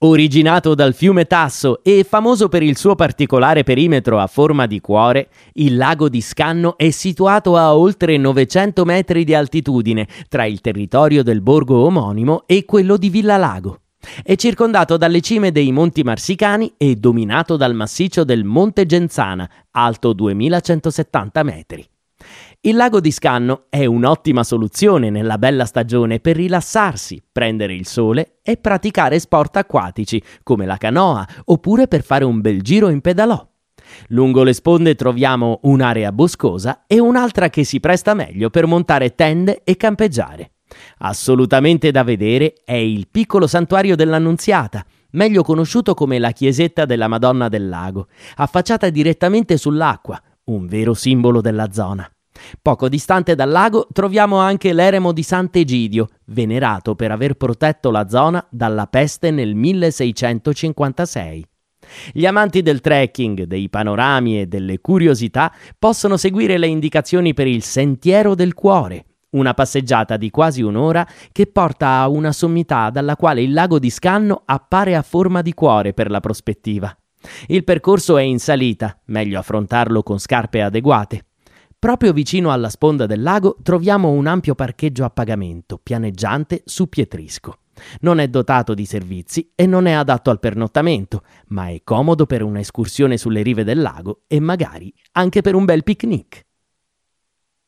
Originato dal fiume Tasso e famoso per il suo particolare perimetro a forma di cuore, il lago di Scanno è situato a oltre 900 metri di altitudine tra il territorio del borgo omonimo e quello di Villa Lago. È circondato dalle cime dei Monti Marsicani e dominato dal massiccio del Monte Genzana, alto 2170 metri. Il lago di Scanno è un'ottima soluzione nella bella stagione per rilassarsi, prendere il sole e praticare sport acquatici come la canoa oppure per fare un bel giro in pedalò. Lungo le sponde troviamo un'area boscosa e un'altra che si presta meglio per montare tende e campeggiare. Assolutamente da vedere è il piccolo santuario dell'Annunziata, meglio conosciuto come la chiesetta della Madonna del Lago, affacciata direttamente sull'acqua, un vero simbolo della zona. Poco distante dal lago troviamo anche l'eremo di Sant'Egidio, venerato per aver protetto la zona dalla peste nel 1656. Gli amanti del trekking, dei panorami e delle curiosità possono seguire le indicazioni per il Sentiero del Cuore, una passeggiata di quasi un'ora che porta a una sommità dalla quale il lago di Scanno appare a forma di cuore per la prospettiva. Il percorso è in salita, meglio affrontarlo con scarpe adeguate. Proprio vicino alla sponda del lago troviamo un ampio parcheggio a pagamento, pianeggiante su Pietrisco. Non è dotato di servizi e non è adatto al pernottamento, ma è comodo per un'escursione sulle rive del lago e magari anche per un bel picnic.